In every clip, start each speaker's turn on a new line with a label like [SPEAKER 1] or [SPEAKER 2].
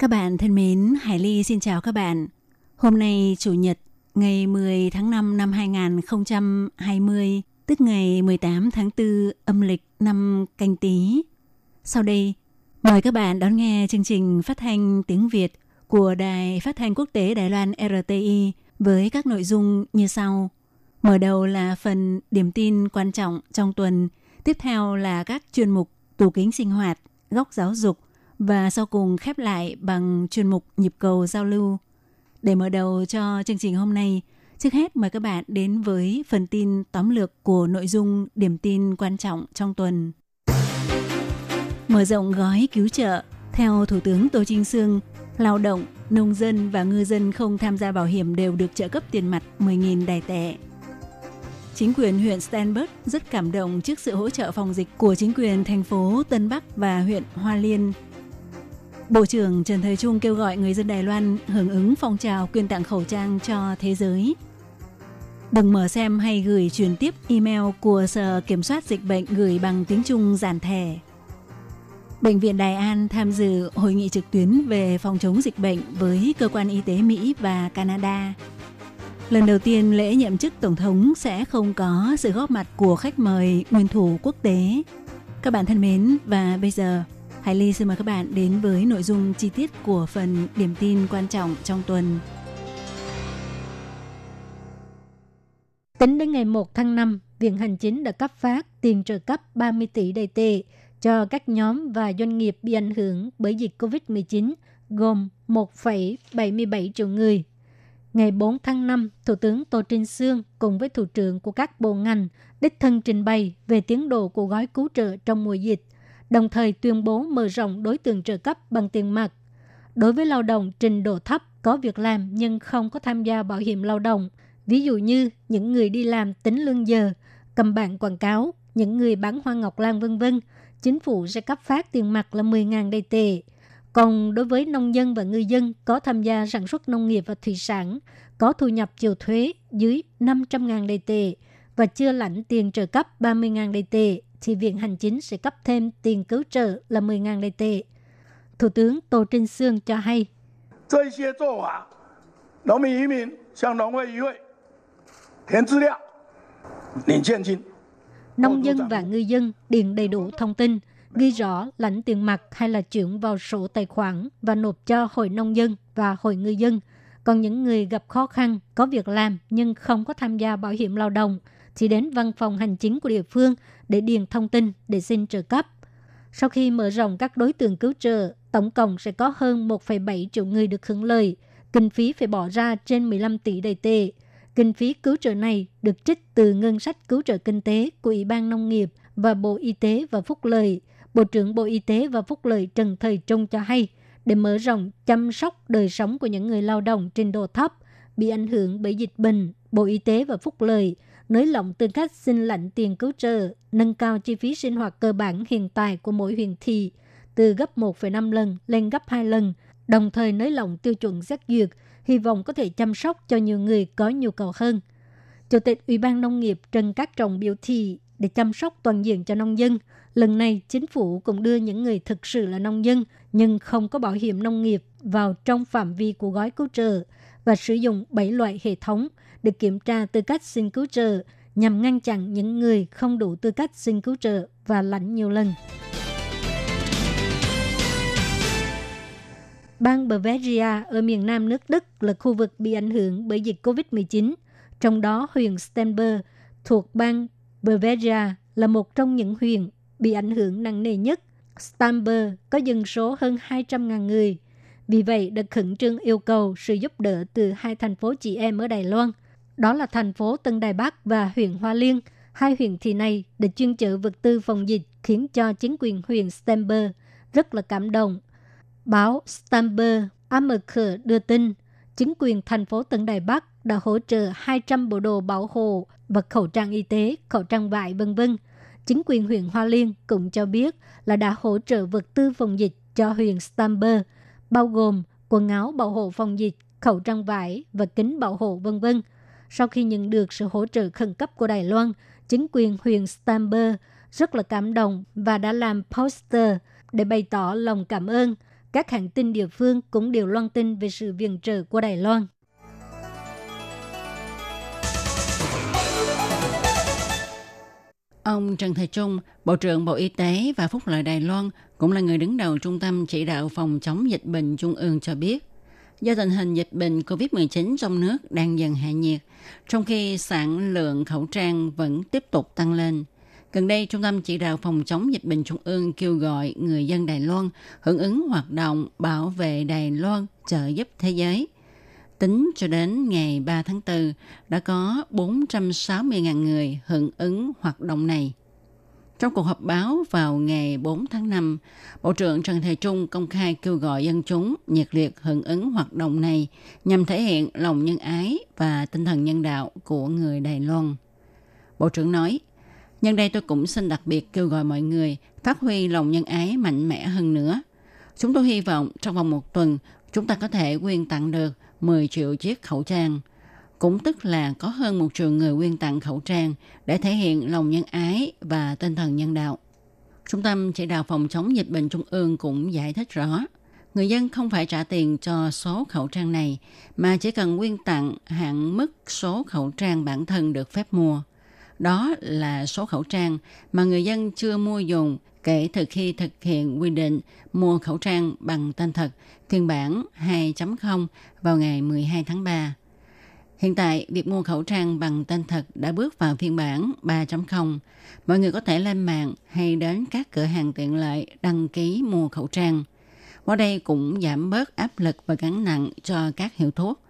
[SPEAKER 1] Các bạn thân mến, Hải Ly xin chào các bạn. Hôm nay Chủ nhật ngày 10 tháng 5 năm 2020, tức ngày 18 tháng 4 âm lịch năm canh tí. Sau đây, mời các bạn đón nghe chương trình phát thanh tiếng Việt của Đài Phát thanh Quốc tế Đài Loan RTI với các nội dung như sau. Mở đầu là phần điểm tin quan trọng trong tuần, tiếp theo là các chuyên mục tủ kính sinh hoạt, góc giáo dục và sau cùng khép lại bằng chuyên mục nhịp cầu giao lưu. Để mở đầu cho chương trình hôm nay, trước hết mời các bạn đến với phần tin tóm lược của nội dung điểm tin quan trọng trong tuần. Mở rộng gói cứu trợ, theo Thủ tướng Tô Trinh Sương, lao động, nông dân và ngư dân không tham gia bảo hiểm đều được trợ cấp tiền mặt 10.000 đài tệ. Chính quyền huyện Stanford rất cảm động trước sự hỗ trợ phòng dịch của chính quyền thành phố Tân Bắc và huyện Hoa Liên. Bộ trưởng Trần Thời Trung kêu gọi người dân Đài Loan hưởng ứng phong trào quyên tặng khẩu trang cho thế giới. Đừng mở xem hay gửi truyền tiếp email của Sở Kiểm soát Dịch bệnh gửi bằng tiếng Trung giản thẻ. Bệnh viện Đài An tham dự hội nghị trực tuyến về phòng chống dịch bệnh với cơ quan y tế Mỹ và Canada. Lần đầu tiên lễ nhậm chức Tổng thống sẽ không có sự góp mặt của khách mời nguyên thủ quốc tế. Các bạn thân mến, và bây giờ Hải Ly xin mời các bạn đến với nội dung chi tiết của phần điểm tin quan trọng trong tuần.
[SPEAKER 2] Tính đến ngày 1 tháng 5, Viện Hành Chính đã cấp phát tiền trợ cấp 30 tỷ đầy tệ cho các nhóm và doanh nghiệp bị ảnh hưởng bởi dịch COVID-19, gồm 1,77 triệu người. Ngày 4 tháng 5, Thủ tướng Tô Trinh Sương cùng với thủ trưởng của các bộ ngành đích thân trình bày về tiến độ của gói cứu trợ trong mùa dịch, đồng thời tuyên bố mở rộng đối tượng trợ cấp bằng tiền mặt. Đối với lao động trình độ thấp có việc làm nhưng không có tham gia bảo hiểm lao động, ví dụ như những người đi làm tính lương giờ, cầm bảng quảng cáo, những người bán hoa ngọc lan vân vân, chính phủ sẽ cấp phát tiền mặt là 10.000 đầy tệ. Còn đối với nông dân và ngư dân có tham gia sản xuất nông nghiệp và thủy sản, có thu nhập chịu thuế dưới 500.000 đầy tệ và chưa lãnh tiền trợ cấp 30.000 đầy tệ, thì Viện Hành Chính sẽ cấp thêm tiền cứu trợ là 10.000 đại tệ. Thủ tướng Tô Trinh Sương cho hay. Nông dân và ngư dân điền đầy đủ thông tin, ghi rõ lãnh tiền mặt hay là chuyển vào sổ tài khoản và nộp cho Hội Nông dân và Hội Ngư dân. Còn những người gặp khó khăn, có việc làm nhưng không có tham gia bảo hiểm lao động – thì đến văn phòng hành chính của địa phương để điền thông tin để xin trợ cấp. Sau khi mở rộng các đối tượng cứu trợ, tổng cộng sẽ có hơn 1,7 triệu người được hưởng lợi. Kinh phí phải bỏ ra trên 15 tỷ đầy tệ. Kinh phí cứu trợ này được trích từ ngân sách cứu trợ kinh tế của Ủy ban Nông nghiệp và Bộ Y tế và Phúc lợi. Bộ trưởng Bộ Y tế và Phúc lợi Trần Thời Trung cho hay, để mở rộng chăm sóc đời sống của những người lao động trình độ thấp bị ảnh hưởng bởi dịch bệnh, Bộ Y tế và Phúc lợi nới lỏng tư cách xin lãnh tiền cứu trợ, nâng cao chi phí sinh hoạt cơ bản hiện tại của mỗi huyện thị từ gấp 1,5 lần lên gấp 2 lần, đồng thời nới lỏng tiêu chuẩn xét duyệt, hy vọng có thể chăm sóc cho nhiều người có nhu cầu hơn. Chủ tịch Ủy ban Nông nghiệp Trần Cát Trọng biểu thị để chăm sóc toàn diện cho nông dân, lần này chính phủ cũng đưa những người thực sự là nông dân nhưng không có bảo hiểm nông nghiệp vào trong phạm vi của gói cứu trợ và sử dụng 7 loại hệ thống để kiểm tra tư cách xin cứu trợ nhằm ngăn chặn những người không đủ tư cách xin cứu trợ và lãnh nhiều lần. Bang Bavaria ở miền nam nước Đức là khu vực bị ảnh hưởng bởi dịch COVID-19, trong đó huyện Stenberg thuộc bang Bavaria là một trong những huyện bị ảnh hưởng nặng nề nhất. Stamberg có dân số hơn 200.000 người. Vì vậy, đã khẩn trương yêu cầu sự giúp đỡ từ hai thành phố chị em ở Đài Loan. Đó là thành phố Tân Đài Bắc và huyện Hoa Liên. Hai huyện thị này đã chuyên chở vật tư phòng dịch khiến cho chính quyền huyện Stamper rất là cảm động. Báo Stamper America đưa tin, chính quyền thành phố Tân Đài Bắc đã hỗ trợ 200 bộ đồ bảo hộ và khẩu trang y tế, khẩu trang vải vân vân. Chính quyền huyện Hoa Liên cũng cho biết là đã hỗ trợ vật tư phòng dịch cho huyện Stamper, bao gồm quần áo bảo hộ phòng dịch, khẩu trang vải và kính bảo hộ vân vân. Sau khi nhận được sự hỗ trợ khẩn cấp của Đài Loan, chính quyền huyện Stamper rất là cảm động và đã làm poster để bày tỏ lòng cảm ơn. Các hãng tin địa phương cũng đều loan tin về sự viện trợ của Đài Loan.
[SPEAKER 3] Ông Trần Thầy Trung, Bộ trưởng Bộ Y tế và Phúc lợi Đài Loan, cũng là người đứng đầu Trung tâm Chỉ đạo Phòng chống dịch bệnh Trung ương cho biết, do tình hình dịch bệnh COVID-19 trong nước đang dần hạ nhiệt, trong khi sản lượng khẩu trang vẫn tiếp tục tăng lên. Gần đây, Trung tâm Chỉ đạo Phòng chống dịch bệnh Trung ương kêu gọi người dân Đài Loan hưởng ứng hoạt động bảo vệ Đài Loan trợ giúp thế giới. Tính cho đến ngày 3 tháng 4, đã có 460.000 người hưởng ứng hoạt động này. Trong cuộc họp báo vào ngày 4 tháng 5, Bộ trưởng Trần Thầy Trung công khai kêu gọi dân chúng nhiệt liệt hưởng ứng hoạt động này nhằm thể hiện lòng nhân ái và tinh thần nhân đạo của người Đài Loan. Bộ trưởng nói, nhân đây tôi cũng xin đặc biệt kêu gọi mọi người phát huy lòng nhân ái mạnh mẽ hơn nữa. Chúng tôi hy vọng trong vòng một tuần chúng ta có thể quyên tặng được 10 triệu chiếc khẩu trang – cũng tức là có hơn một triệu người quyên tặng khẩu trang để thể hiện lòng nhân ái và tinh thần nhân đạo. Trung tâm chỉ đạo phòng chống dịch bệnh trung ương cũng giải thích rõ, người dân không phải trả tiền cho số khẩu trang này, mà chỉ cần quyên tặng hạn mức số khẩu trang bản thân được phép mua. Đó là số khẩu trang mà người dân chưa mua dùng kể từ khi thực hiện quy định mua khẩu trang bằng tên thật phiên bản 2.0 vào ngày 12 tháng 3. Hiện tại, việc mua khẩu trang bằng tên thật đã bước vào phiên bản 3.0. Mọi người có thể lên mạng hay đến các cửa hàng tiện lợi đăng ký mua khẩu trang. Qua đây cũng giảm bớt áp lực và gắn nặng cho các hiệu thuốc.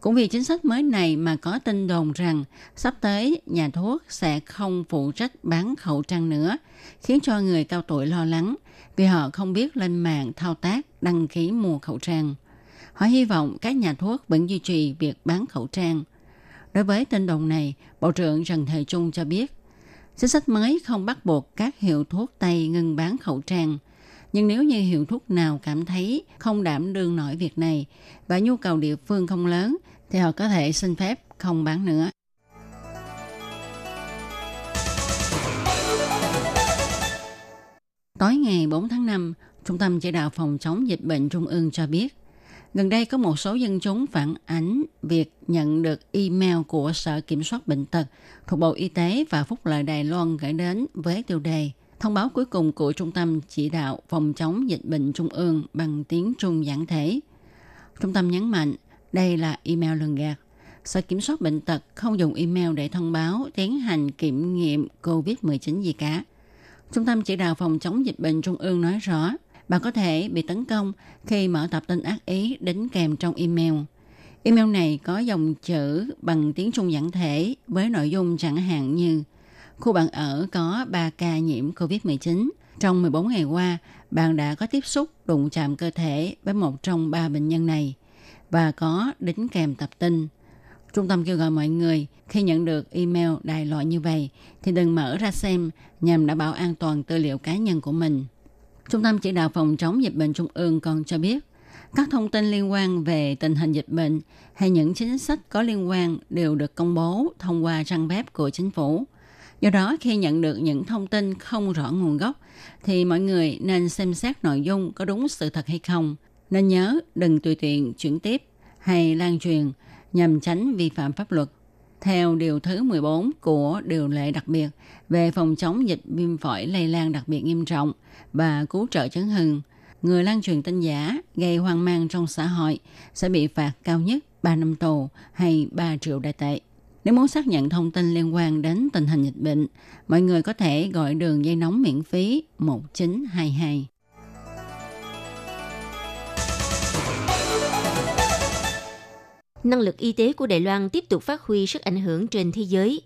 [SPEAKER 3] Cũng vì chính sách mới này mà có tin đồn rằng sắp tới nhà thuốc sẽ không phụ trách bán khẩu trang nữa, khiến cho người cao tuổi lo lắng vì họ không biết lên mạng thao tác đăng ký mua khẩu trang. Họ hy vọng các nhà thuốc vẫn duy trì việc bán khẩu trang. Đối với tin đồn này, Bộ trưởng Trần Thời Trung cho biết, chính sách mới không bắt buộc các hiệu thuốc Tây ngừng bán khẩu trang. Nhưng nếu như hiệu thuốc nào cảm thấy không đảm đương nổi việc này và nhu cầu địa phương không lớn, thì họ có thể xin phép không bán nữa. Tối ngày 4 tháng 5, Trung tâm Chỉ đạo Phòng chống dịch bệnh Trung ương cho biết, Gần đây có một số dân chúng phản ánh việc nhận được email của Sở Kiểm soát Bệnh tật thuộc Bộ Y tế và Phúc lợi Đài Loan gửi đến với tiêu đề Thông báo cuối cùng của Trung tâm Chỉ đạo Phòng chống dịch bệnh Trung ương bằng tiếng Trung giản thể. Trung tâm nhấn mạnh đây là email lường gạt. Sở Kiểm soát Bệnh tật không dùng email để thông báo, tiến hành kiểm nghiệm COVID-19 gì cả. Trung tâm Chỉ đạo Phòng chống dịch bệnh Trung ương nói rõ bạn có thể bị tấn công khi mở tập tin ác ý đính kèm trong email. Email này có dòng chữ bằng tiếng Trung giản thể với nội dung chẳng hạn như Khu bạn ở có 3 ca nhiễm COVID-19. Trong 14 ngày qua, bạn đã có tiếp xúc đụng chạm cơ thể với một trong ba bệnh nhân này và có đính kèm tập tin. Trung tâm kêu gọi mọi người khi nhận được email đại loại như vậy thì đừng mở ra xem nhằm đảm bảo an toàn tư liệu cá nhân của mình. Trung tâm chỉ đạo phòng chống dịch bệnh trung ương còn cho biết, các thông tin liên quan về tình hình dịch bệnh hay những chính sách có liên quan đều được công bố thông qua trang web của chính phủ. Do đó, khi nhận được những thông tin không rõ nguồn gốc, thì mọi người nên xem xét nội dung có đúng sự thật hay không. Nên nhớ đừng tùy tiện chuyển tiếp hay lan truyền nhằm tránh vi phạm pháp luật. Theo điều thứ 14 của điều lệ đặc biệt về phòng chống dịch viêm phổi lây lan đặc biệt nghiêm trọng – và cứu trợ chấn hưng, người lan truyền tin giả gây hoang mang trong xã hội sẽ bị phạt cao nhất 3 năm tù hay 3 triệu đại tệ. Nếu muốn xác nhận thông tin liên quan đến tình hình dịch bệnh, mọi người có thể gọi đường dây nóng miễn phí 1922.
[SPEAKER 4] Năng lực y tế của Đài Loan tiếp tục phát huy sức ảnh hưởng trên thế giới.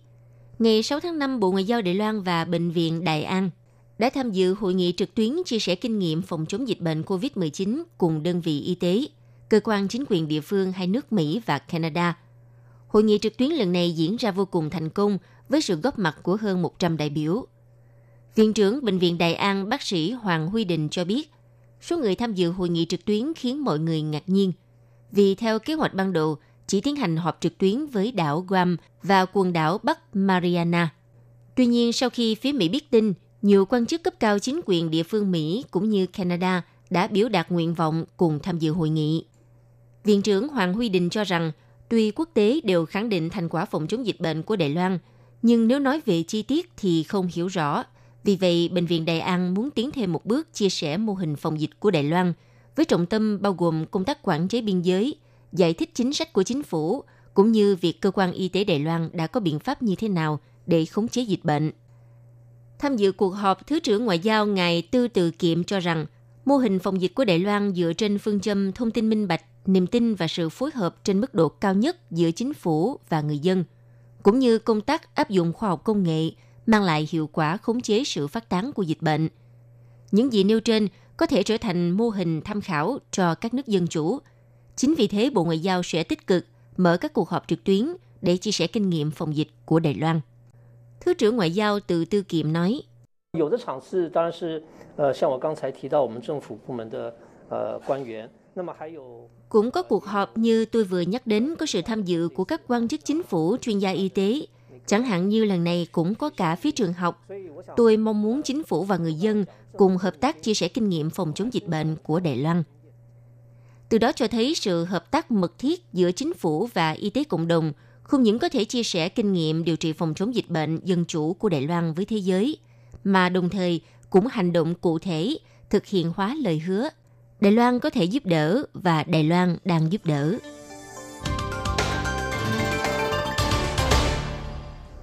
[SPEAKER 4] Ngày 6 tháng 5, Bộ Ngoại giao Đài Loan và Bệnh viện Đại An đã tham dự hội nghị trực tuyến chia sẻ kinh nghiệm phòng chống dịch bệnh COVID-19 cùng đơn vị y tế, cơ quan chính quyền địa phương hai nước Mỹ và Canada. Hội nghị trực tuyến lần này diễn ra vô cùng thành công với sự góp mặt của hơn 100 đại biểu. Viện trưởng Bệnh viện Đại An bác sĩ Hoàng Huy Đình cho biết, số người tham dự hội nghị trực tuyến khiến mọi người ngạc nhiên. Vì theo kế hoạch ban đầu, chỉ tiến hành họp trực tuyến với đảo Guam và quần đảo Bắc Mariana. Tuy nhiên, sau khi phía Mỹ biết tin, nhiều quan chức cấp cao chính quyền địa phương Mỹ cũng như Canada đã biểu đạt nguyện vọng cùng tham dự hội nghị. Viện trưởng Hoàng Huy Đình cho rằng, tuy quốc tế đều khẳng định thành quả phòng chống dịch bệnh của Đài Loan, nhưng nếu nói về chi tiết thì không hiểu rõ. Vì vậy, Bệnh viện Đài An muốn tiến thêm một bước chia sẻ mô hình phòng dịch của Đài Loan, với trọng tâm bao gồm công tác quản chế biên giới, giải thích chính sách của chính phủ, cũng như việc cơ quan y tế Đài Loan đã có biện pháp như thế nào để khống chế dịch bệnh. Tham dự cuộc họp, Thứ trưởng Ngoại giao Ngài Tư Tự Kiệm cho rằng, mô hình phòng dịch của Đài Loan dựa trên phương châm thông tin minh bạch, niềm tin và sự phối hợp trên mức độ cao nhất giữa chính phủ và người dân, cũng như công tác áp dụng khoa học công nghệ mang lại hiệu quả khống chế sự phát tán của dịch bệnh. Những gì nêu trên có thể trở thành mô hình tham khảo cho các nước dân chủ. Chính vì thế, Bộ Ngoại giao sẽ tích cực mở các cuộc họp trực tuyến để chia sẻ kinh nghiệm phòng dịch của Đài Loan. Thứ trưởng Ngoại giao từ Tư Kiệm nói, cũng có cuộc họp như tôi vừa nhắc đến có sự tham dự của các quan chức chính phủ, chuyên gia y tế. Chẳng hạn như lần này cũng có cả phía trường học. Tôi mong muốn chính phủ và người dân cùng hợp tác chia sẻ kinh nghiệm phòng chống dịch bệnh của Đài Loan. Từ đó cho thấy sự hợp tác mật thiết giữa chính phủ và y tế cộng đồng không những có thể chia sẻ kinh nghiệm điều trị phòng chống dịch bệnh dân chủ của Đài Loan với thế giới, mà đồng thời cũng hành động cụ thể, thực hiện hóa lời hứa. Đài Loan có thể giúp đỡ và Đài Loan đang giúp đỡ.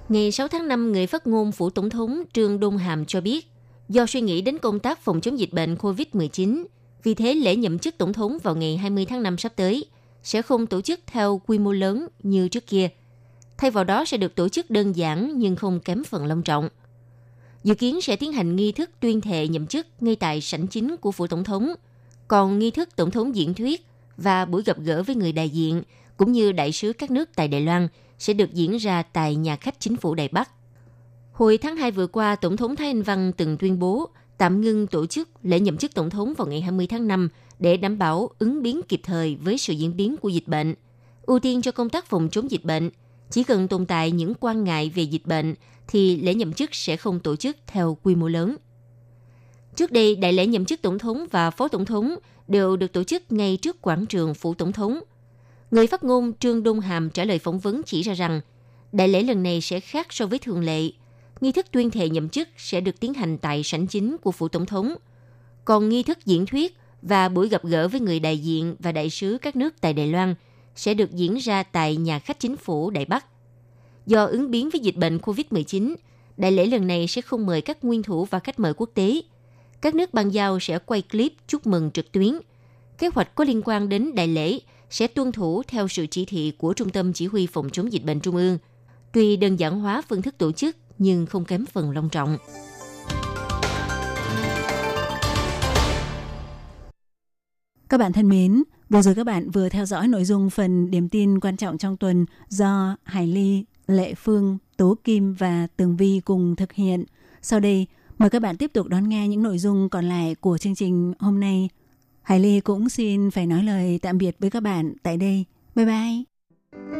[SPEAKER 4] Ngày 6 tháng 5, người phát ngôn phủ tổng thống Trương Đông Hàm cho biết, do suy nghĩ đến công tác phòng chống dịch bệnh COVID-19, vì thế lễ nhậm chức tổng thống vào ngày 20 tháng 5 sắp tới sẽ không tổ chức theo quy mô lớn như trước kia. Thay vào đó sẽ được tổ chức đơn giản nhưng không kém phần long trọng. Dự kiến sẽ tiến hành nghi thức tuyên thệ nhậm chức ngay tại sảnh chính của phủ tổng thống. Còn nghi thức tổng thống diễn thuyết và buổi gặp gỡ với người đại diện cũng như đại sứ các nước tại Đài Loan sẽ được diễn ra tại nhà khách chính phủ Đài Bắc. Hồi tháng 2 vừa qua, Tổng thống Thái Anh Văn từng tuyên bố tạm ngưng tổ chức lễ nhậm chức tổng thống vào ngày 20 tháng 5 để đảm bảo ứng biến kịp thời với sự diễn biến của dịch bệnh. Ưu tiên cho công tác phòng chống dịch bệnh. Chỉ cần tồn tại những quan ngại về dịch bệnh thì lễ nhậm chức sẽ không tổ chức theo quy mô lớn. Trước đây, đại lễ nhậm chức tổng thống và phó tổng thống đều được tổ chức ngay trước quảng trường phủ tổng thống. Người phát ngôn Trương Đông Hàm trả lời phỏng vấn chỉ ra rằng, đại lễ lần này sẽ khác so với thường lệ. Nghi thức tuyên thệ nhậm chức sẽ được tiến hành tại sảnh chính của phủ tổng thống. Còn nghi thức diễn thuyết và buổi gặp gỡ với người đại diện và đại sứ các nước tại Đài Loan sẽ được diễn ra tại nhà khách chính phủ Đại Bắc. Do ứng biến với dịch bệnh COVID-19, đại lễ lần này sẽ không mời các nguyên thủ và khách mời quốc tế. Các nước ban giao sẽ quay clip chúc mừng trực tuyến. Kế hoạch có liên quan đến đại lễ sẽ tuân thủ theo sự chỉ thị của Trung tâm Chỉ huy Phòng chống dịch bệnh Trung ương. Tuy đơn giản hóa phương thức tổ chức nhưng không kém phần long trọng.
[SPEAKER 1] Các bạn thân mến, vừa rồi các bạn vừa theo dõi nội dung phần điểm tin quan trọng trong tuần do Hải Ly, Lệ Phương, Tố Kim và Tường Vi cùng thực hiện. Sau đây, mời các bạn tiếp tục đón nghe những nội dung còn lại của chương trình hôm nay. Hải Ly cũng xin phải nói lời tạm biệt với các bạn tại đây. Bye bye!